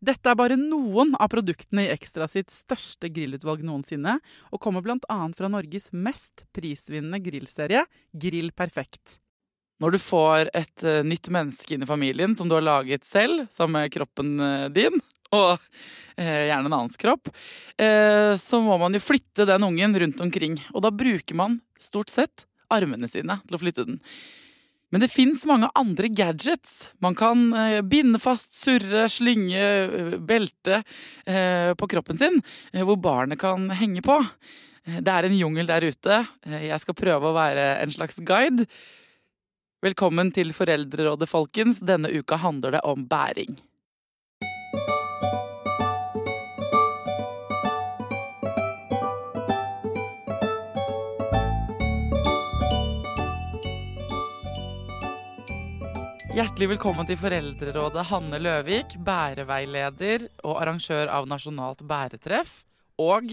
Dette er bare noen av produktene i Ekstra sitt største grillutvalg noensinne, og kommer bl.a. fra Norges mest prisvinnende grillserie, Grill Perfekt. Når du får et uh, nytt menneske inn i familien som du har laget selv, sammen med kroppen uh, din, og uh, gjerne en annens kropp, så må man jo flytte den ungen rundt omkring. Og da bruker man stort sett armene sine til å flytte den. Men det fins mange andre gadgets. Man kan eh, binde fast, surre, slynge, eh, belte eh, på kroppen sin, hvor barnet kan henge på. Det er en jungel der ute. Jeg skal prøve å være en slags guide. Velkommen til Foreldrerådet, folkens. Denne uka handler det om bæring. Hjertelig velkommen til Foreldrerådet, Hanne Løvik, bæreveileder og arrangør av Nasjonalt bæretreff. Og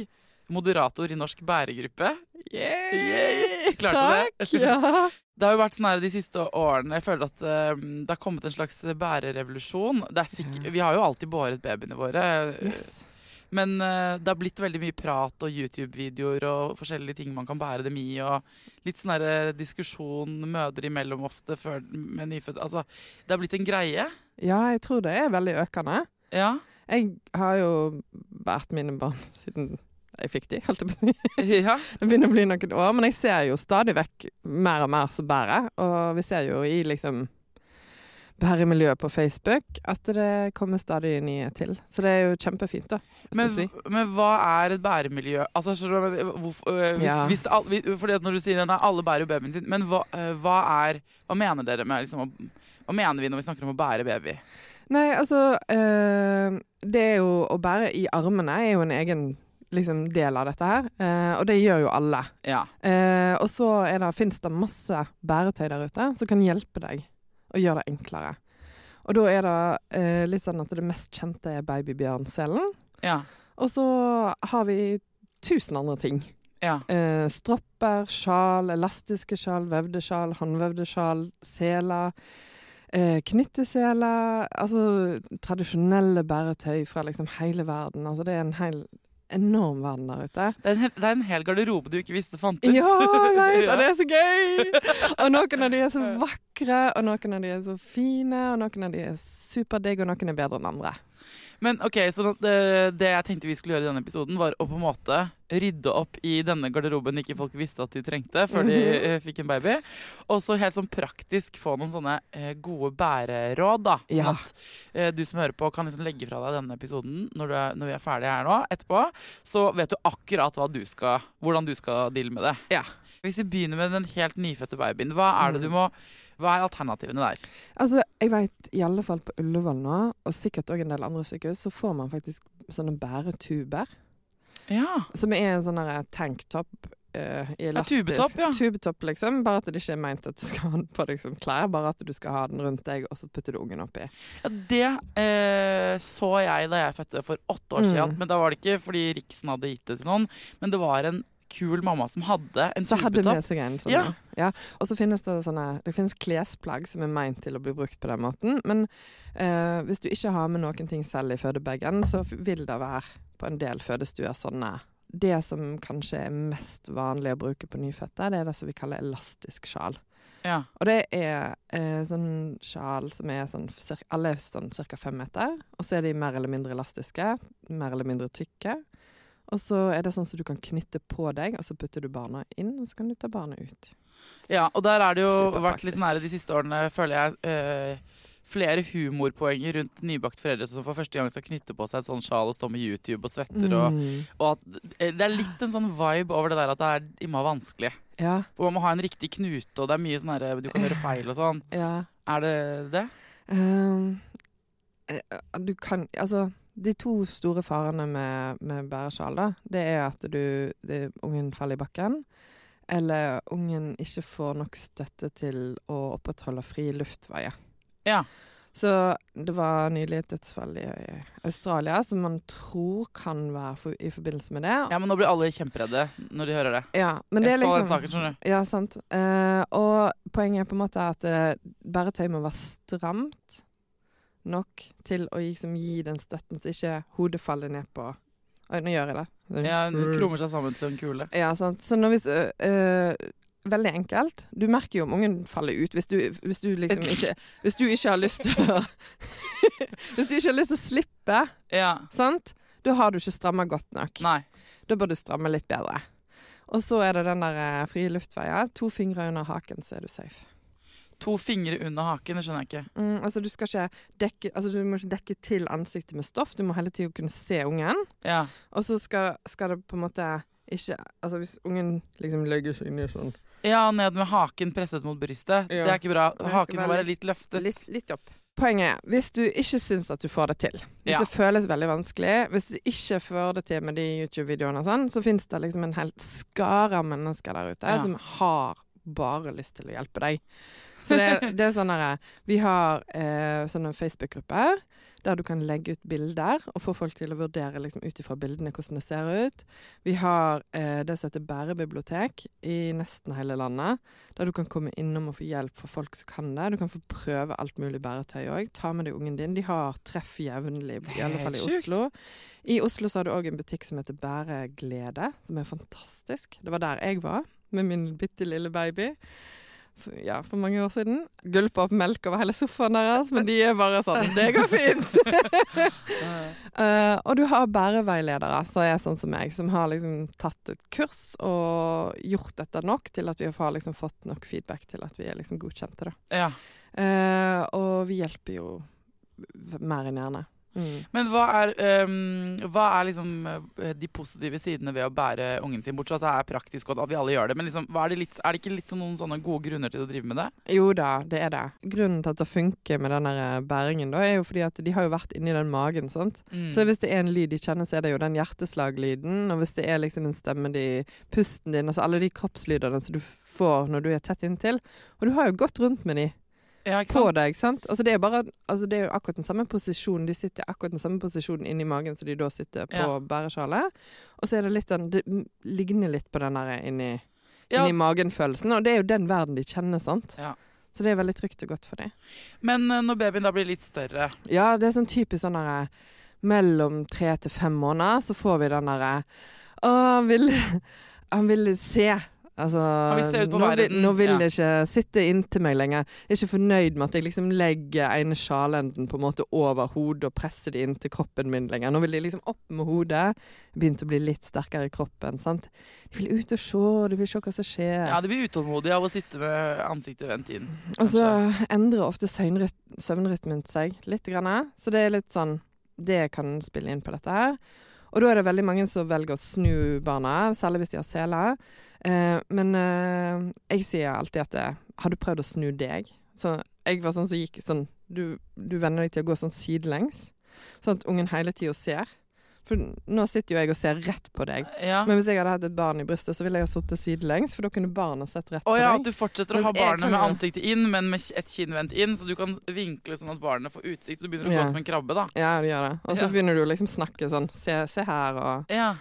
moderator i Norsk bæregruppe. Yay! Klarte Takk, det? ja. Det har jo vært sånn her de siste årene Jeg føler at uh, det har kommet en slags bærerevolusjon. Det er sikk- Vi har jo alltid båret babyene våre. Yes. Men uh, det har blitt veldig mye prat og YouTube-videoer og forskjellige ting man kan bære dem i. Og litt sånn diskusjon mødre imellom ofte før, med nyfødte. Altså, det har blitt en greie. Ja, jeg tror det er veldig økende. Ja. Jeg har jo båret mine barn siden jeg fikk de, holdt jeg på å si. ja. Det begynner å bli noen år, men jeg ser jo stadig vekk mer og mer som bærer. Og vi ser jo i liksom bæremiljøet på Facebook at det kommer stadig nye til. Så det er jo kjempefint, da. Men, men hva er et bæremiljø? Altså, du, hvorfor, øh, hvis, Ja. hvis fordi når du sier at alle bærer jo babyen sin, men hva, øh, hva er Hva mener dere med liksom, Hva mener vi når vi snakker om å bære baby? Nei, altså øh, Det er jo å bære i armene er jo en egen liksom, del av dette her. Eh, og det gjør jo alle. Ja. Eh, og så fins det masse bæretøy der ute som kan hjelpe deg å gjør det enklere. Og da er det eh, litt sånn at det mest kjente er babybjørnselen. Ja. Og så har vi tusen andre ting. Ja. Eh, stropper, sjal, elastiske sjal, vevde sjal, håndvevde sjal, seler. Eh, knytteseler. Altså tradisjonelle bæretøy fra liksom hele verden. Altså det er en hel enorm verden der ute. Det er, en, hel- det er en hel garderobe du ikke visste fantes. Ja, jeg vet, og det er så gøy! Og noen av de er så vakre, og noen av de er så fine, og noen av de er superdigg, og noen er bedre enn andre. Men ok, så det, det jeg tenkte vi skulle gjøre i denne episoden, var å på en måte rydde opp i denne garderoben ikke folk visste at de trengte før de Mhm. eh, fikk en baby. Og så helt sånn praktisk få noen sånne eh, gode bæreråd, da. Sånn Ja. at eh, du som hører på, kan liksom legge fra deg denne episoden når, er, når vi er ferdige her nå, etterpå. Så vet du akkurat du skal, hvordan du skal deale med det. Ja. Hvis vi begynner med den helt nyfødte babyen, hva er det du Mm. må hva er alternativene der? Altså, jeg vet i alle fall på Ullevål nå, og sikkert òg en del andre sykehus, så får man faktisk sånne bæretuber. Ja. Som er en sånn tanktopp uh, eh, Ja, tubetopp, ja. tubetopp, liksom. Bare at det ikke er meint at du skal ha den på liksom, klær, bare at du skal ha den rundt deg, og så putter du ungen oppi. Ja, det eh, så jeg da jeg fødte for åtte år Mm. siden. Men da var det ikke fordi Riksen hadde gitt det til noen, men det var en kul mamma som hadde en Så hadde med seg en sånn. Ja. ja. Og så finnes det sånne Det finnes klesplagg som er meint til å bli brukt på den måten. Men eh, hvis du ikke har med noen ting selv i fødebagen, så vil det være på en del fødestuer sånne Det som kanskje er mest vanlig å bruke på nyfødte, det er det som vi kaller elastisk sjal. Ja. Og det er eh, sånn sjal som er sånn Alle er sånn ca. fem meter. Og så er de mer eller mindre elastiske. Mer eller mindre tykke. Og så er det sånn som du kan knytte på deg, og så putter du barna inn, og så kan du ta barna ut. ja, og der er det jo vært litt nære de siste årene, føler jeg, Øh, flere humorpoenger rundt nybakt foreldre som for første gang skal knytte på seg et sånn sjal og stå med YouTube og svetter. Og, Mm. og at eh, det er litt en sånn vibe over det der at det er imma vanskelig. Ja, For man må ha en riktig knute, og det er mye sånn herre Du kan gjøre feil og sånn. ja. Er det det? Eh, du kan Altså, de to store farene med, med bæresjal, da, det er at du det, ungen faller i bakken, eller ungen ikke får nok støtte til å opprettholde fri luftveier. Ja. Så det var nylig et dødsfall i Australia som man tror kan være for, i forbindelse med det. Ja, men nå blir alle kjemperedde når de hører det. Ja, men det Jeg er så den liksom saken, skjønner du. Ja, sant. Eh, og poenget er på en måte at eh, bæretøy må være stramt nok til å liksom gi den støtten, så ikke hodet faller ned på Oi, nå gjør jeg det. Ja, den krummer seg sammen til en kule. Ja, sant. Så når hvis øh, øh, Veldig enkelt. Du merker jo om ungen faller ut hvis du, hvis du liksom ikke Hvis du ikke har lyst til å Hvis du ikke har lyst til å slippe, Ja. sant? Da har du ikke stramma godt nok. Nei. Da bør du stramme litt bedre. Og så er det den der eh, frie luftveien. To fingre under haken, så er du safe. To fingre under haken, det skjønner jeg ikke. Mm, altså du skal ikke dekke Altså du må ikke dekke til ansiktet med stoff. Du må hele tida kunne se ungen. Ja. Og så skal, skal det på en måte ikke Altså hvis ungen liksom legger seg inni sånn ja, ned med haken presset mot brystet. Ja. Det er ikke bra. Haken må være litt løftet. litt, litt opp. Poenget er, hvis du ikke syns at du får det til, hvis Ja. det føles veldig vanskelig, hvis du ikke får det til med de YouTube-videoene og sånn, så fins det liksom en helt skare av mennesker der ute som har bare lyst til å hjelpe deg. Så det, det er sånn herre Vi har eh, sånne Facebook-grupper der du kan legge ut bilder og få folk til å vurdere liksom, ut ifra bildene hvordan det ser ut. Vi har eh, det som heter bærebibliotek i nesten hele landet, der du kan komme innom og få hjelp fra folk som kan det. Du kan få prøve alt mulig bæretøy òg. Ta med deg ungen din. De har treff jevnlig, i alle fall i. Oslo. I Oslo så har du òg en butikk som heter Bæreglede, som er fantastisk. Det var der jeg var, med min bitte lille baby. For, ja, for mange år siden. Gulpa opp melk over hele sofaen deres, men de er bare sånn Det går fint! uh, og du har bæreveiledere som er sånn som meg, som har liksom tatt et kurs og gjort dette nok til at vi har liksom fått nok feedback til at vi er liksom godkjente. Ja. Uh, og vi hjelper jo mer enn gjerne. Mm. Men hva er, um, hva er liksom eh, de positive sidene ved å bære ungen sin? Bortsett fra at det er praktisk og at vi alle gjør det. Men liksom, er, det litt, er det ikke litt sånn noen sånne gode grunner til å drive med det? Jo da, det er det. Grunnen til at det funker med den bæringen, da, er jo fordi at de har jo vært inni den magen. sant? Mm. Så hvis det er en lyd de kjenner, så er det jo den hjerteslaglyden. Og hvis det er liksom en stemme de Pusten din, altså alle de kroppslydene som du får når du er tett inntil. Og du har jo gått rundt med de ja, på deg, sant? Altså det er bare Altså det er jo akkurat den samme posisjonen. De sitter i akkurat den samme posisjonen inni magen som de da sitter på Ja. bæresjalet. Og så er det litt sånn Det ligner litt på den der inni, Ja, inni magen-følelsen. Og det er jo den verden de kjenner, sant? Ja. Så det er veldig trygt og godt for dem. men eh, når babyen da blir litt større Ja, det er sånn typisk sånn derre Mellom tre til fem måneder så får vi den derre Å, han vil Han vil se. Altså, nå, vil, nå vil ja. det ikke sitte inntil meg lenger. Jeg er ikke fornøyd med at jeg liksom legger ene sjalenden på en måte over hodet og presser det inntil kroppen min lenger. Nå vil de liksom opp med hodet. Begynte å bli litt sterkere i kroppen. sant? De vil ut og se, de vil se hva som skjer. Ja, de blir utålmodige av å sitte med ansiktet vendt inn. Og så endrer ofte søvnrytmen seg litt. Grann, så det er litt sånn Det kan spille inn på dette her. Og da er det veldig mange som velger å snu barna, særlig hvis de har seler. Eh, men eh, jeg sier alltid at eh, Har du prøvd å snu deg? Så jeg var sånn som gikk sånn Du, du venner deg til å gå sånn sidelengs, sånn at ungen hele tida ser. For nå sitter jo jeg og ser rett på deg. Ja. Men hvis jeg hadde hatt et barn i brystet, så ville jeg ha sittet sidelengs, for da kunne barnet sett rett Å på ja, deg. at du fortsetter å Mens ha barnet med ansiktet inn, men med et kinn vendt inn, så du kan vinkle sånn at barnet får utsikt. Så du begynner å Ja. gå som en krabbe, da. Ja, du gjør det. Og så Ja. begynner du å liksom snakke sånn Se, se her, og Ja.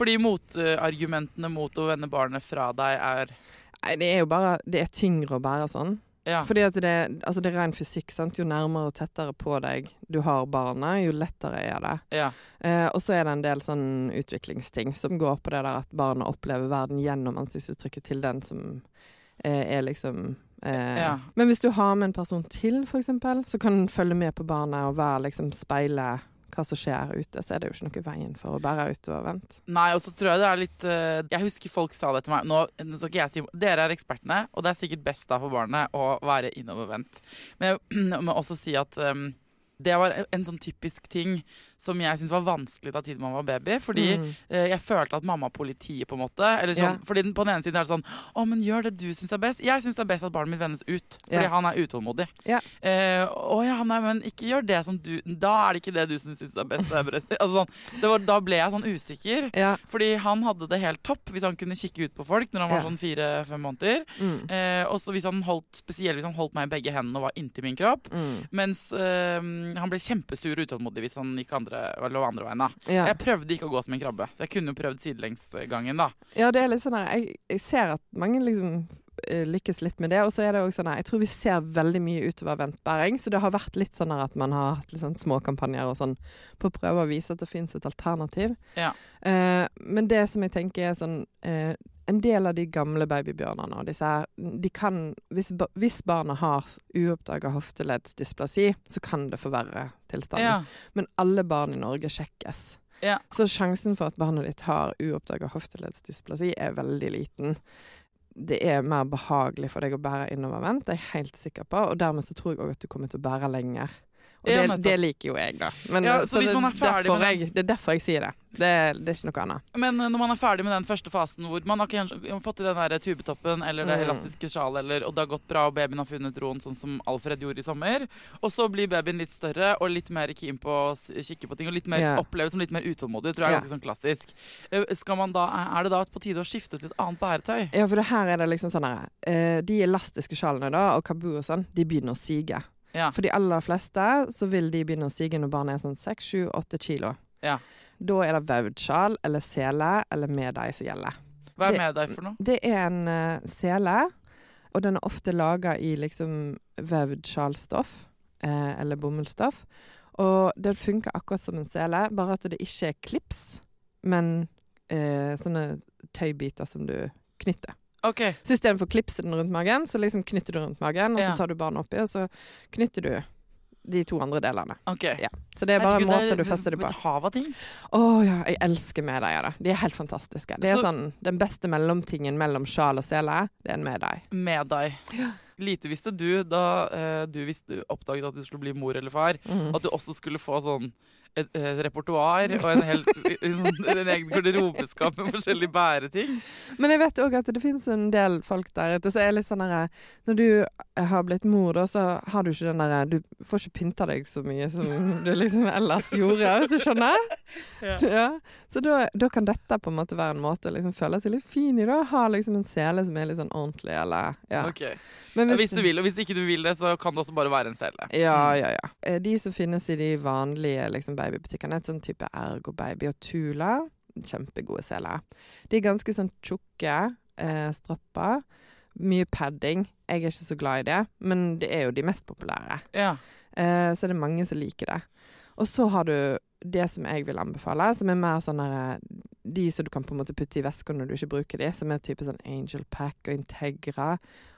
Fordi motargumentene mot å vende barnet fra deg er Nei, det er jo bare Det er tyngre å bære sånn. Ja. Fordi at det, altså det er ren fysikk. sant? Jo nærmere og tettere på deg du har barnet, jo lettere er det. ja. Eh, og så er det en del sånn utviklingsting som går på det der at barnet opplever verden gjennom ansiktsuttrykket til den som eh, er liksom eh, Ja. Men hvis du har med en person til, eksempel, så kan den følge med på barnet og være liksom speile hva som skjer ute, så er det jo ikke noe veien for å bære vente. Nei, og så tror jeg det er litt eh, Jeg husker folk sa det til meg. Nå, nå skal ikke jeg si Dere er ekspertene, og det er sikkert best da for barnet å være innovervendt. Men jeg må også si at um, det var en sånn typisk ting som jeg syntes var vanskelig da tiden man var baby. Fordi Mm. eh, jeg følte at mamma politiet, på en måte. Eller sånn, yeah. fordi den- På den ene siden er det sånn Å, men gjør det du syns er best. Jeg syns det er best at barnet mitt vendes ut. Fordi yeah. han er utålmodig. Yeah. Eh, å ja, nei, men ikke gjør det som du Da er det ikke det du syns er best. Er best. Altså, sånn, det var, da ble jeg sånn usikker. Fordi han hadde det helt topp hvis han kunne kikke ut på folk når han var sånn fire-fem måneder. Mm. Eh, og så hvis han holdt, spesielt hvis han holdt meg i begge hendene og var inntil min kropp. Mm. Mens eh, han ble kjempesur og utålmodig hvis han gikk andre, eller lå andre veien. da. Ja. Jeg prøvde ikke å gå som en krabbe, så jeg kunne jo prøvd sidelengsgangen. da. Ja, det er litt sånn her jeg, jeg ser at mange liksom eh, lykkes litt med det. Og så er det også sånn her Jeg tror vi ser veldig mye utovervendt bæring, så det har vært litt sånn her at man har hatt litt sånn småkampanjer og sånn på å prøve å vise at det fins et alternativ. Ja. Eh, men det som jeg tenker er sånn eh, En del av de gamle babybjørnene og disse her De kan Hvis, hvis barna har uoppdaga hofteleddsdysplasi, så kan det forverre tilstanden. Ja. Men alle barn i Norge sjekkes. Ja. Så sjansen for at barnet ditt har uoppdaga hofteleddsdysplasi er veldig liten. Det er mer behagelig for deg å bære innovervendt, det er jeg helt sikker på. Og dermed så tror jeg òg at du kommer til å bære lenger. Og det, det liker jo jeg, da. Men, Ja, så, så det, er derfor jeg, det er derfor jeg sier det. Det, det er ikke noe annet. Men eh, når man er ferdig med den første fasen hvor man har ikke fått i den der tubetoppen eller det Mm. elastiske sjalet, eller, og det har gått bra og babyen har funnet roen, sånn som Alfred gjorde i sommer, og så blir babyen litt større og litt mer keen på å kikke på ting, og litt mer, yeah. oppleves som litt mer utålmodig, tror jeg er ganske sånn klassisk. Eh, da, er det da på tide å skifte til et annet bæretøy? Ja, for her er det liksom sånn her eh, De elastiske sjalene da, og kabu og sånn, de begynner å sige. Ja. For de aller fleste så vil de begynne å sige når barnet er sånn 6-7-8 kilo. Ja. Da er det vaudsjal eller sele eller med deg som gjelder. Hva er Det- med deg for noe? Det er en uh, sele, og den er ofte laga i liksom vevd sjalstoff eh, eller bomullsstoff. Og den funker akkurat som en sele, bare at det ikke er klips, men eh, sånne tøybiter som du knytter. Ok, Så istedenfor å klipse den rundt magen, så liksom knytter du rundt magen, og Ja. så tar du barnet oppi, og så knytter du de to andre delene. Okay. Ja. Så det er bare Herregud, måter du fester det på. Et hav av ting. Å ja, jeg elsker medeiere. De er helt fantastiske. Det er Så- sånn, Den beste mellomtingen mellom sjal og sele, det er en medei. Med deg. Lite visste du da eh, du visste, oppdaget at du skulle bli mor eller far, Mm. at du også skulle få sånn et, et repertoar og en, hel, sånn, en egen garderobeskap med forskjellige bæreting. Men jeg vet òg at det finnes en del folk der ute som er litt sånn herre Når du har blitt mor, da, så har du ikke den derre Du får ikke pynta deg så mye som du liksom ellers gjorde, hvis du skjønner? Ja. Ja. Så da, da kan dette på en måte være en måte å liksom føle seg litt fin i, da. Ha liksom en sele som er litt sånn ordentlig, eller Ja. Okay. Men Ja, hvis du vil, og hvis ikke du vil det, så kan det også bare være en sele. Ja, ja, ja. Eh, De som finnes i de vanlige liksom, babybutikkene, et sånn type Ergo Baby og Tula. Kjempegode seler. De er ganske sånn tjukke eh, stropper. Mye padding. Jeg er ikke så glad i det, men det er jo de mest populære. Ja. Eh, så det er mange som liker det. Og så har du det som jeg vil anbefale, som er mer sånn der, De som du kan på en måte putte i veska når du ikke bruker de, som er type sånn Angel Pack og Integra.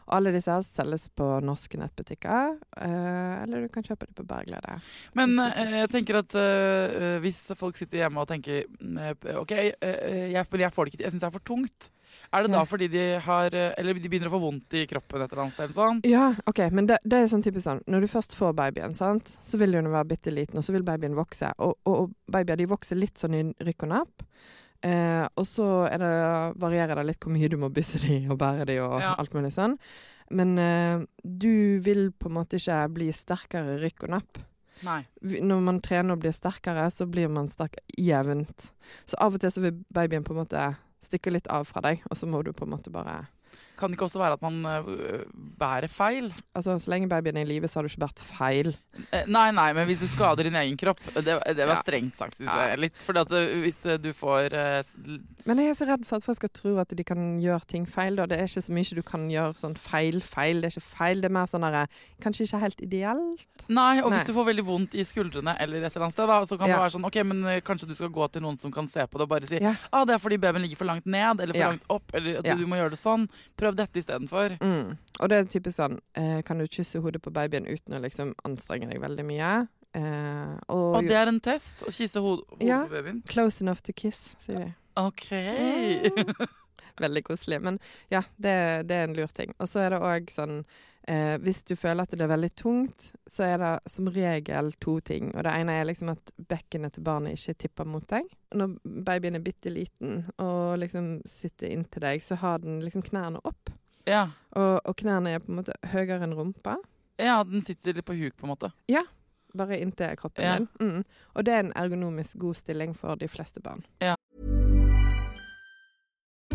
Og alle disse her selges på norske nettbutikker, eh, eller du kan kjøpe de på Berglede. Men eh, jeg tenker at eh, hvis folk sitter hjemme og tenker mm, OK, jeg, men jeg får det ikke til, jeg syns det er for tungt. Er det da fordi de har eh, Eller de begynner å få vondt i kroppen et eller annet sted? Sånn? Ja, ok, men det, det er sånn typisk sånn Når du først får babyen, sant, så vil den være bitte liten, og så vil babyen vokse. Og, og, og babyer de vokser litt sånn i rykk og napp. Eh, og så det, varierer det litt hvor mye du må bysse de og bære de og Ja. alt mulig sånn. Men eh, du vil på en måte ikke bli sterkere rykk og napp. Nei. når man trener og blir sterkere, så blir man sterk jevnt. Så av og til så vil babyen på en måte stikke litt av fra deg, og så må du på en måte bare Kan det ikke også være at man uh, bærer feil? Altså, så lenge babyen er i live, så har du ikke båret feil. Eh, Nei, nei, men hvis du skader din egen kropp Det, det var strengt sagt, syns jeg. Litt fordi at hvis du får uh, Men jeg er så redd for at folk skal tro at de kan gjøre ting feil. Da. Det er ikke så mye du kan gjøre sånn feil-feil. Det er ikke feil, det er mer sånn derre Kanskje ikke helt ideelt. Nei, og Nei. hvis du får veldig vondt i skuldrene eller et eller annet sted, da, så kan Ja. det være sånn OK, men kanskje du skal gå til noen som kan se på det og bare si Ja. ah, det er fordi babyen ligger for langt ned eller for Ja. langt opp, eller at Ja. du må gjøre det sånn. Prøv dette istedenfor. Mm. Og det er typisk sånn eh, Kan du kysse hodet på babyen uten å liksom anstrenge deg veldig mye? Eh, og Og det er en test. Å kysse hodet på Ja. babyen. Close enough to kiss, sier de. OK. Veldig koselig. Men ja, det, det er en lur ting. Og så er det òg sånn eh, Hvis du føler at det er veldig tungt, så er det som regel to ting. Og det ene er liksom at bekkenet til barnet ikke tipper mot deg. Når babyen er bitte liten og liksom sitter inntil deg, så har den liksom knærne opp. ja. Og, og knærne er på en måte høyere enn rumpa. ja, den sitter litt på huk, på en måte. Ja. Bare inntil kroppen Ja. din. Mm. Og det er en ergonomisk god stilling for de fleste barn.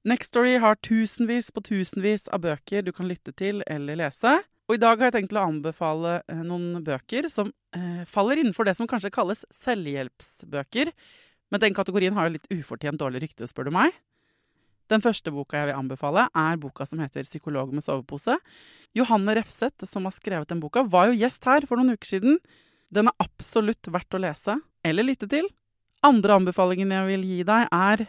Nextory har tusenvis på tusenvis av bøker du kan lytte til eller lese. Og i dag har jeg tenkt å anbefale eh, noen bøker som eh, faller innenfor det som kanskje kalles selvhjelpsbøker. Men den kategorien har jo litt ufortjent dårlig rykte, spør du meg. Den første boka jeg vil anbefale, er boka som heter 'Psykolog med sovepose'. Johanne Refseth, som har skrevet den boka, var jo gjest her for noen uker siden. Den er absolutt verdt å lese eller lytte til. Andre anbefalingen jeg vil gi deg, er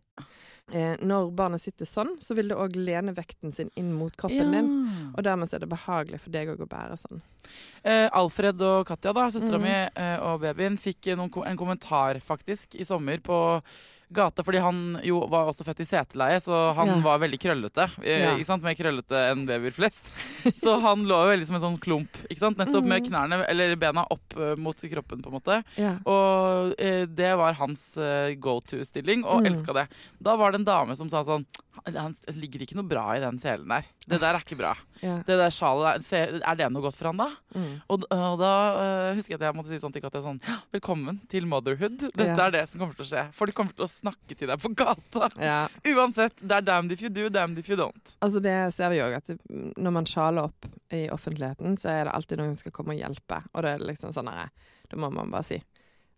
Eh, når barnet sitter sånn, så vil det òg lene vekten sin inn mot kroppen din. Og dermed så er det behagelig for deg å bære sånn. Eh, Alfred og Katja, da, søstera Mm. mi eh, og babyen, fikk noen, en kommentar faktisk i sommer på gata, fordi han jo var også født i seteleie, så han Ja. var veldig krøllete. Eh, Ja. Ikke sant? Mer krøllete enn babyer flest. Så han lå jo veldig som en sånn klump, ikke sant? nettopp med Mm. knærne, eller bena opp eh, mot kroppen, på en måte. Ja. Og eh, det var hans eh, go to-stilling, og Mm. elska det. Da var det en dame som sa sånn Han ligger ikke noe bra i den selen der. Det der er ikke bra. Ja. Det der sjalet der, Er det noe godt for han, da? Mm. Og, og da uh, husker jeg at jeg måtte si sånn til Katja sånn Velkommen til motherhood. Dette Ja. er det som kommer til å skje. Folk kommer til å snakke til deg på gata. ja. Uansett. Det er damned if you do, damned if you don't. Altså det ser vi òg, at når man sjaler opp i offentligheten, så er det alltid noen som skal komme og hjelpe. Og det er liksom sånn Da må man bare si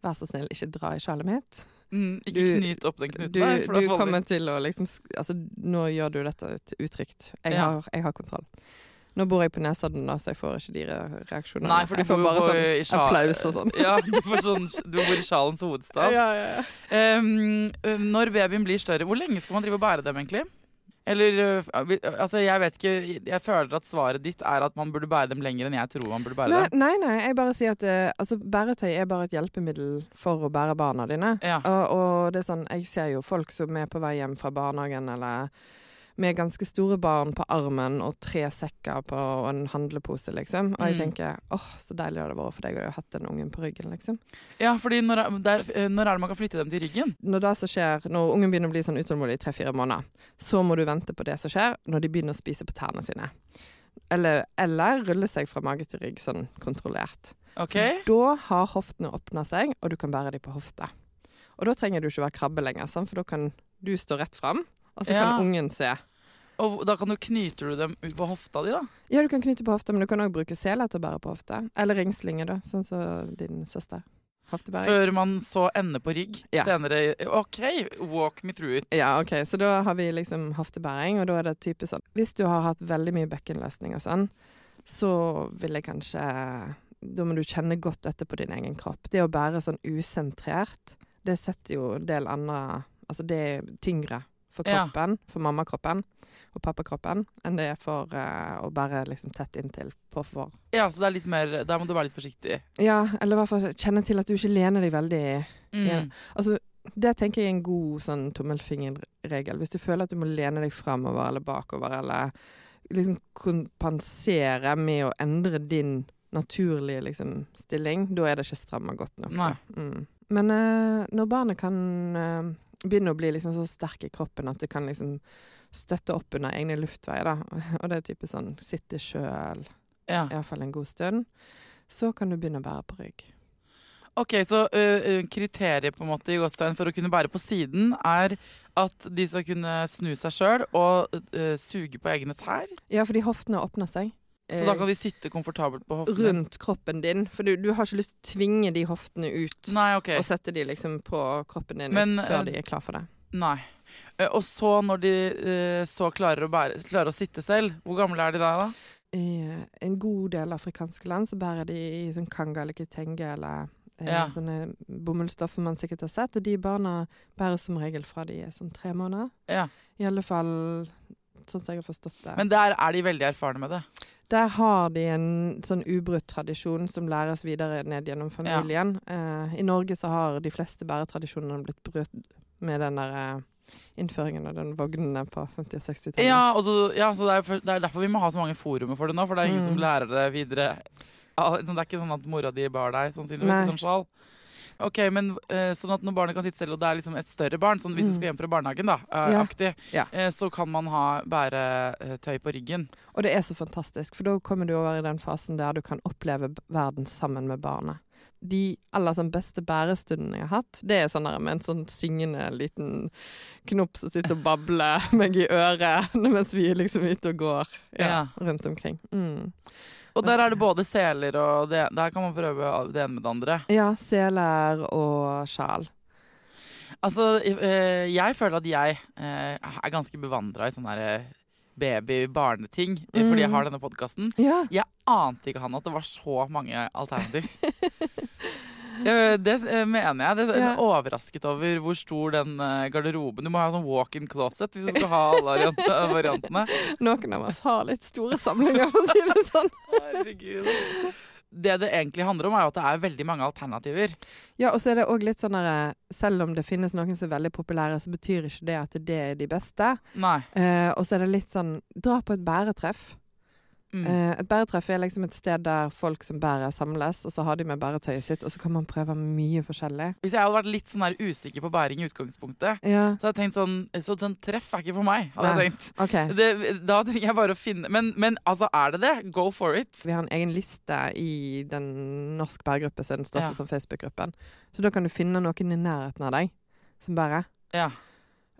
Vær så snill, ikke dra i sjalet mitt. Mm, ikke Du- knyt opp den knuten Du, der. Du kommer til å liksom Altså, nå gjør du dette ut- utrygt. Jeg, Ja. har, jeg har kontroll. Nå bor jeg på Nesodden, da, så jeg får ikke de reaksjonene. Nei, for du jeg får bare sånn applaus og sånn. Ja, du, får sånn, du bor i sjalens hovedstad. Ja, ja, ja. Um, når babyen blir større, hvor lenge skal man drive og bære dem, egentlig? Eller uh, Altså, jeg vet ikke Jeg føler at svaret ditt er at man burde bære dem lenger enn jeg tror man burde bære Nei, dem. nei, nei, jeg bare sier at altså, bæretøy er bare et hjelpemiddel for å bære barna dine. Ja. Og, og det er sånn, jeg ser jo folk som er på vei hjem fra barnehagen, eller med ganske store barn på armen og tre sekker på og en handlepose, liksom. Og jeg Mm. tenker åh, så deilig det hadde vært for deg å ha hatt den ungen på ryggen, liksom. Ja, fordi når, er- det er, eh, når er det man kan flytte dem til ryggen? Når det som skjer, når ungen begynner å bli sånn utålmodig i tre-fire måneder, så må du vente på det som skjer når de begynner å spise på tærne sine. Eller, eller rulle seg fra mage til rygg, sånn kontrollert. OK? Da har hoftene åpna seg, og du kan bære dem på hofta. Og da trenger du ikke være krabbe lenger, for da kan du stå rett fram, og så Ja. kan ungen se. Og da kan du knyter du dem ut på hofta di, da? Ja, du kan knyte på hofta, men du kan òg bruke seler til å bære på hofta. Eller ringslinger, da, sånn som din søster. Hoftebæring. Før man så ender på rygg Ja. senere. OK, walk me through it. Ja, ok, så da har vi liksom hoftebæring, og da er det type sånn Hvis du har hatt veldig mye bekkenløsning og sånn, så vil jeg kanskje Da må du kjenne godt etter på din egen kropp. Det å bære sånn usentrert, det setter jo en del andre Altså det er tyngre for Ja. kroppen, for mammakroppen og pappakroppen, enn det er for uh, å bære liksom tett inntil på for Ja, så det er litt mer Der må du være litt forsiktig. Ja, eller i hvert fall kjenne til at du ikke lener deg veldig Mm. Ja. Altså, det tenker jeg er en god sånn tommelfingerregel. Hvis du føler at du må lene deg framover eller bakover, eller liksom kompensere med å endre din naturlige liksom, stilling, da er det ikke stramma godt nok. Mm. Men uh, når barnet kan eh, begynne å bli liksom så sterk i kroppen at det kan liksom støtte opp under egne luftveier, da, og det er type sånn sitte sjøl Ja. iallfall en god stund, så kan du begynne å bære på rygg. Ok, så ø, kriteriet på en måte i Godstein for å kunne bære på siden er at de skal kunne snu seg sjøl og uh, suge på egne tær. Ja, fordi hoftene åpner seg. Så da kan de sitte komfortabelt på hoftene. rundt kroppen din. For du, du har ikke lyst til å tvinge de hoftene ut Nei, okay. og sette de liksom på kroppen din Men, før eh, de er klar for det. Nei. Ø, Og så, når de så klarer å, bære, klarer å sitte selv, hvor gamle er de da? da? I eh, en god del afrikanske land så bærer de i sånn kanga eller kitenge eller eh, Ja. sånne bomullsstoffer man sikkert har sett. Og de barna bærer som regel fra de er sånn tre måneder. Ja. I alle fall sånn som jeg har forstått det. Men der er de veldig erfarne med det. Der har de en sånn ubrutt tradisjon som læres videre ned gjennom familien. Eh, I Norge så har de fleste bæretradisjonene blitt brutt med den der eh, innføringen av den vognene på 50- og 60-tallet. Ja, ja, så det, er, for- det er derfor vi må ha så mange forumer for det nå, for det er ingen Mm. som lærer det videre. Sånn, det er ikke sånn at mora di bar deg, sannsynligvis, i sånn sjal. Ok, men eh, sånn at når barnet kan sitte selv, og det er liksom et større barn, sånn hvis du Mm. skal hjem fra barnehagen, da, eh, Ja. aktig, Ja. eh, så kan man ha bæretøy på ryggen. Og det er så fantastisk, for da kommer du over i den fasen der du kan oppleve verden sammen med barnet. De aller sånn beste bærestundene jeg har hatt, det er sånn der med en sånn syngende liten knopp som sitter og babler meg i øret mens vi er liksom ute og går ja, Ja. rundt omkring. Mm. Og der er det både seler og det, Der kan man prøve det ene med det andre. Ja, seler og sjal. Altså, eh, jeg føler at jeg eh, er ganske bevandra i sånne der baby-barneting, mm. fordi jeg Mm. har denne podkasten. Ja. Jeg ante ikke, han at det var så mange alternativ. Eh, det eh, mener jeg. Det er overrasket over hvor stor den eh, garderoben Du må ha sånn walk-in closet hvis du skal ha alle variantene. Noen av oss har litt store samlinger, for å si det sånn. Herregud. Det det egentlig handler om, er at det er veldig mange alternativer. Ja, og så er det òg litt sånn at Selv om det finnes noen som er veldig populære, så betyr ikke det at det er de beste. Nei. Eh, og så er det litt sånn Dra på et bæretreff. Mm. Eh, et bæretreff er liksom et sted der folk som bærer, samles, og så har de med bæretøyet sitt, og så kan man prøve mye forskjellig. Hvis jeg hadde vært litt sånn her usikker på bæring i utgangspunktet, Ja, så hadde jeg tenkt sånn Så sånn treff er ikke for meg. Hadde Nei. jeg tenkt. Okay. Det, da trenger jeg bare å finne men, men altså, er det det? Go for it. Vi har en egen liste i den Norsk bæregruppe, som er den største Ja. sånn Facebook-gruppen. Så da kan du finne noen i nærheten av deg som bærer. Ja.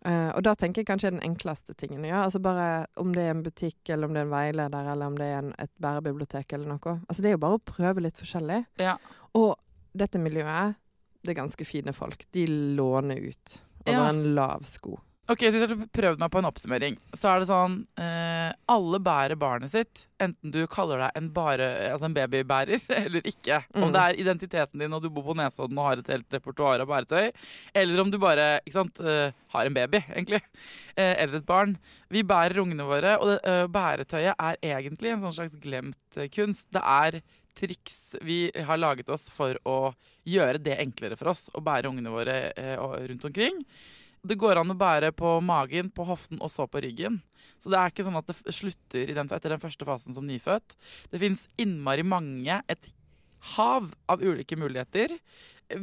Eh, og da tenker jeg kanskje den enkleste tingen å gjøre. Altså bare om det er en butikk, eller om det er en veileder, eller om det er en, et bærebibliotek eller noe. Altså det er jo bare å prøve litt forskjellig. Ja. Og dette miljøet, det er ganske fine folk. De låner ut over Ja. en lav sko. Ok, så Hvis jeg prøvde prøvd meg på en oppsummering, så er det sånn eh, Alle bærer barnet sitt, enten du kaller deg en, bare, altså en babybærer eller ikke. Om Mm. det er identiteten din og du bor på Nesodden og har et helt repertoar av bæretøy, eller om du bare ikke sant, eh, har en baby, egentlig, eh, eller et barn. Vi bærer ungene våre, og det, eh, bæretøyet er egentlig en sånn slags glemt eh, kunst. Det er triks vi har laget oss for å gjøre det enklere for oss å bære ungene våre eh, rundt omkring. Det går an å bære på magen, på hoften og så på ryggen. Så det er ikke sånn at det slutter den, etter den første fasen som nyfødt. Det fins innmari mange, et hav av ulike muligheter.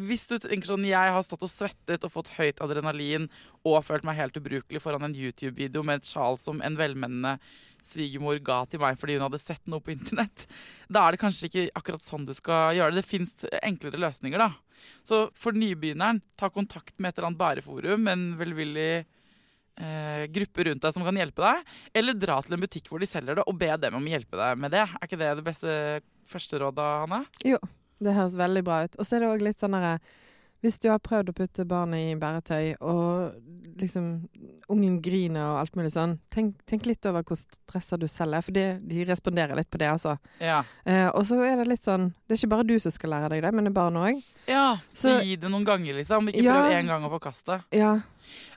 Hvis du tenker sånn Jeg har stått og svettet og fått høyt adrenalin og følt meg helt ubrukelig foran en YouTube-video med et sjal som en velmenende svigermor ga til meg fordi hun hadde sett noe på internett. Da er det kanskje ikke akkurat sånn du skal gjøre det. Det fins enklere løsninger, da. Så for nybegynneren, ta kontakt med et eller annet bæreforum, en velvillig eh, gruppe rundt deg som kan hjelpe deg. Eller dra til en butikk hvor de selger det, og be dem om å hjelpe deg med det. Er ikke det det beste første rådet, Hanne? Jo, det høres veldig bra ut. Og så er det òg litt sånn derre Hvis du har prøvd å putte barnet i bæretøy, og liksom ungen griner og alt mulig sånn, tenk, tenk litt over hvor stressa du selv er, for de, de responderer litt på det, altså. Ja. Eh, og så er det litt sånn Det er ikke bare du som skal lære deg det, men det er barnet òg. ja så, gi det noen ganger, liksom. Ikke prøv én gang å forkaste. Ja,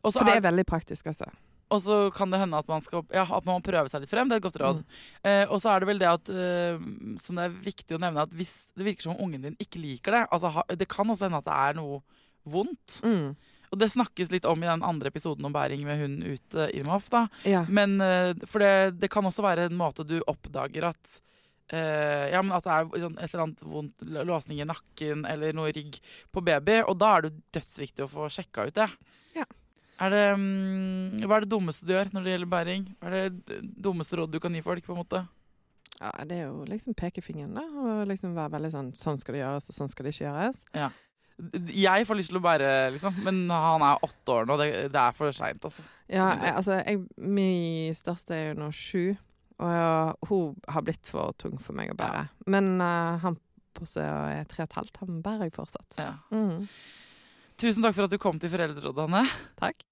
Også for det er- er veldig praktisk, altså. Og så kan det hende at man skal Ja, at man må prøve seg litt frem. Det er et godt råd. Mm. Eh, og så er det vel det at eh, Som det er viktig å nevne, at hvis det virker som ungen din ikke liker det altså ha, Det kan også hende at det er noe vondt. Mm. Og det snakkes litt om i den andre episoden om bæring med hund ute i Moff. da. Ja. Men eh, For det, det kan også være en måte du oppdager at Uh, ja, men at det er sånn, et eller annet vondt låsning i nakken eller noe rygg på baby. Og da er det dødsviktig å få sjekka ut det. Ja. Er det, mm, hva er det dummeste du gjør når det gjelder bæring? Hva er det dummeste råd du kan gi folk? på en måte? ja, det er jo liksom pekefingeren, da. Og liksom være veldig sånn Sånn skal det gjøres, og sånn skal det ikke gjøres. Ja. Jeg får lyst til å bære, liksom, men han er åtte år nå. Det, det er for seint, altså. Ja, jeg, altså, jeg, min største er jo nå sju, og ja, hun har blitt for tung for meg å bære. Men uh, han på seg er tre og et halvt, han bærer jeg fortsatt. Ja. Mm. Tusen takk for at du kom til Foreldrerådet, Hanne. Takk.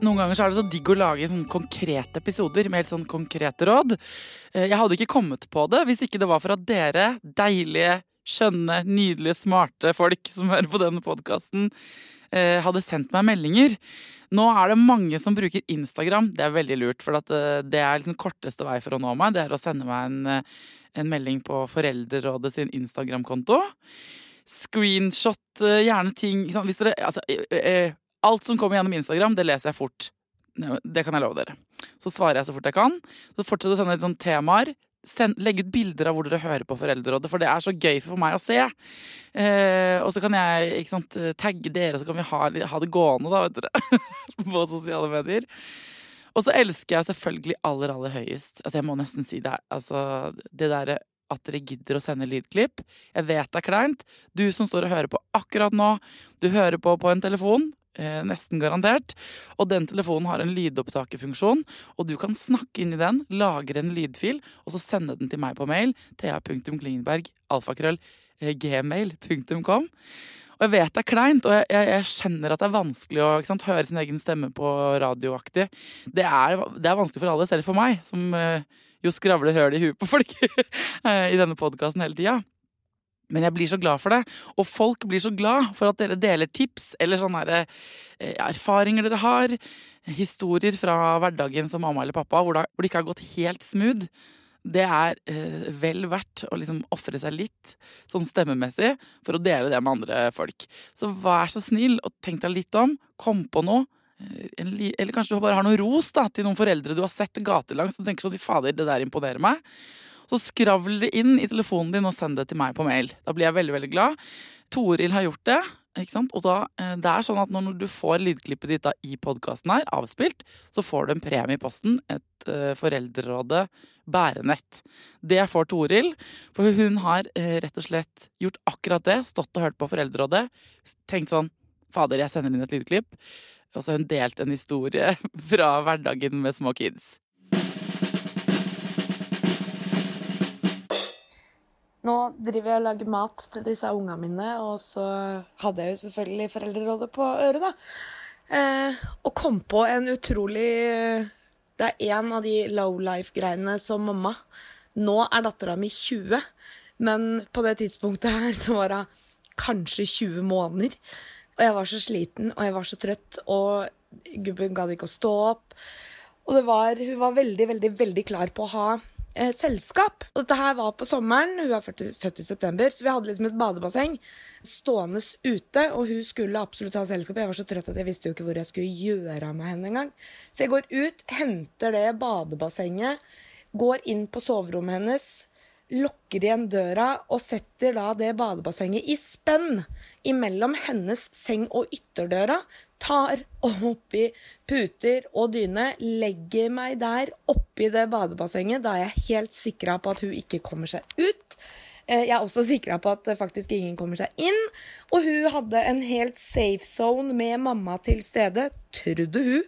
Noen ganger så er det så digg å lage sånn konkrete episoder med helt sånn konkrete råd. Eh, Jeg hadde ikke kommet på det hvis ikke det var for at dere, deilige, skjønne, nydelige, smarte folk som hører på denne podkasten, hadde sendt meg meldinger. Nå er det mange som bruker Instagram. Det er veldig lurt, for eh, det er liksom korteste vei for å nå meg. Det er å sende meg en, eh, en melding på Foreldrerådet sin Instagram-konto. Screenshot, eh, gjerne ting? Hvis dere, altså, eh, eh, Alt som kommer gjennom Instagram, det leser jeg fort. Det kan jeg love dere. Så svarer jeg så fort jeg kan. Så fortsett å sende litt sånn temaer. Send, legg ut bilder av hvor dere hører på Foreldrerådet, for det er så gøy for meg å se. Eh, og så kan jeg sant, tagge dere, så kan vi ha, ha det gående da, vet dere. på sosiale medier. Og så elsker jeg selvfølgelig aller, aller høyest Altså, jeg må nesten si det. Altså, det derre at dere gidder å sende lydklipp. Jeg vet det er kleint. Du som står og hører på akkurat nå, du hører på på en telefon. Eh, nesten garantert. Og den telefonen har en lydopptakerfunksjon, og du kan snakke inn i den, lagre en lydfil, og så sende den til meg på mail. thea.klingenberg, alfakrøll, eh. Og jeg vet det er kleint, og jeg, jeg, jeg skjønner at det er vanskelig å sant, høre sin egen stemme på radioaktig. Det er, det er vanskelig for alle, selv for meg, som eh, jo skravler høl i huet på folk eh, i denne podkasten hele tida. Men jeg blir så glad for det. Og folk blir så glad for at dere deler tips eller sånne eh, erfaringer dere har. Historier fra hverdagen som mamma eller pappa hvor det, ikke har gått helt smooth. Det er eh, vel verdt å liksom ofre seg litt, sånn stemmemessig, for å dele det med andre folk. Så vær så snill og tenk deg litt om. Kom på noe. Eh, eller kanskje du bare har noe ros da, til noen foreldre du har sett gatelangs som tenker sånn "Fy fader, det der imponerer meg. Så skravl det inn i telefonen din og send det til meg på mail. Da blir jeg veldig veldig glad. Toril har gjort det. Ikke sant? Og da, eh, det er sånn at når du får lydklippet ditt da i podkasten her, avspilt, så får du en premie i posten. Et uh, Foreldrerådet bærenett. Det får Toril, for hun har uh, rett og slett gjort akkurat det. Stått og hørt på Foreldrerådet. Tenkt sånn Fader, jeg sender inn et lydklipp. Og så har hun delt en historie fra hverdagen med små kids. Nå driver jeg og lager mat til disse ungene mine, og så hadde jeg jo selvfølgelig foreldrerådet på øret, da. Eh, og kom på en utrolig Det er en av de low life-greiene som mamma Nå er dattera mi 20, men på det tidspunktet her så var hun kanskje 20 måneder. Og jeg var så sliten, og jeg var så trøtt, og gubben gadd ikke å stå opp. Og var, hun var veldig, veldig, veldig klar på å ha eh, selskap. Og dette her var på sommeren, hun er født, i september, så vi hadde liksom et badebasseng stående ute, og hun skulle absolutt ha selskap. Jeg var så trøtt at jeg visste jo ikke hvor jeg skulle gjøre av meg henne engang. Så jeg går ut, henter det badebassenget, går inn på soverommet hennes, lukker igjen døra og setter da det badebassenget i spenn imellom hennes seng og ytterdøra. Tar oppi puter og dyne, legger meg der oppi det badebassenget. Da er jeg helt sikra på at hun ikke kommer seg ut. Eh, Jeg er også sikra på at eh, faktisk ingen kommer seg inn. Og hun hadde en helt safe zone med mamma til stede, trodde hun.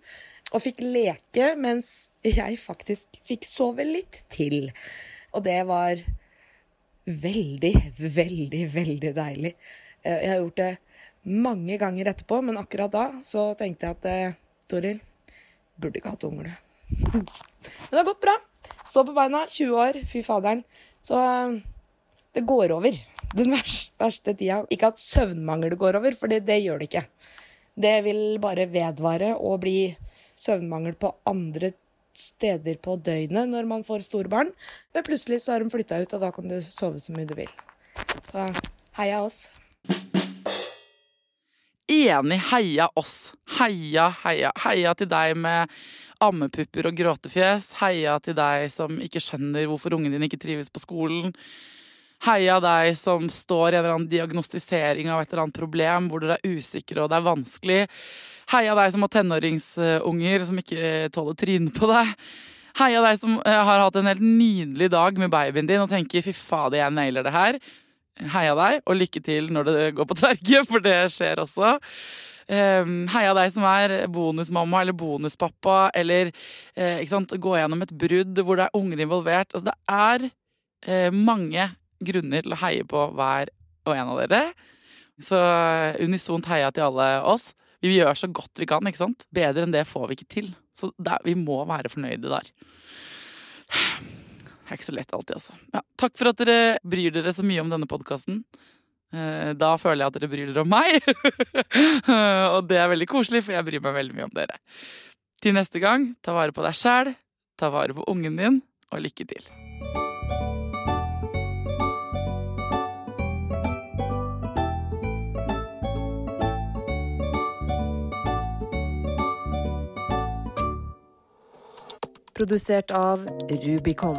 Og fikk leke mens jeg faktisk fikk sove litt til. Og det var veldig, veldig, veldig deilig. Eh, Jeg har gjort det mange ganger etterpå, men akkurat da så tenkte jeg at eh, Toril, burde ikke hatt unger. Men det har gått bra. Stå på beina, 20 år, fy faderen. Så eh, det går over. Den verste tida. Ikke at søvnmangel går over, for det, det gjør det ikke. Det vil bare vedvare og bli søvnmangel på andre steder på døgnet når man får store barn. Men plutselig så har de flytta ut, og da kan du sove så mye du vil. Så heia oss. Enig, heia oss. Heia, heia. Heia til deg med ammepupper og gråtefjes. Heia til deg som ikke skjønner hvorfor ungen din ikke trives på skolen. Heia deg som står i en eller annen diagnostisering av et eller annet problem hvor dere er usikre og det er vanskelig. Heia deg som har tenåringsunger som ikke tåler trynet på deg. Heia deg som eh, har hatt en helt nydelig dag med babyen din og tenker 'fy fader, jeg nailer det her'. Heia deg, og lykke til når det går på tverke, for det skjer også. Um, heia deg som er bonusmamma eller bonuspappa, eller eh, ikke sant, gå gjennom et brudd hvor det er unger involvert. Altså, det er eh, mange grunner til å heie på hver og en av dere. Så eh, unisont heia til alle oss. Vi gjør så godt vi kan, ikke sant? Bedre enn det får vi ikke til. Så det, er- vi må være fornøyde der. Det er ikke så lett alltid, altså. Ja, takk for at dere bryr dere så mye om denne podkasten. Da føler jeg at dere bryr dere om meg. Og det er veldig koselig, for jeg bryr meg veldig mye om dere. Til neste gang, ta vare på deg sjæl, ta vare på ungen din, og lykke til. Produsert av Rubicon.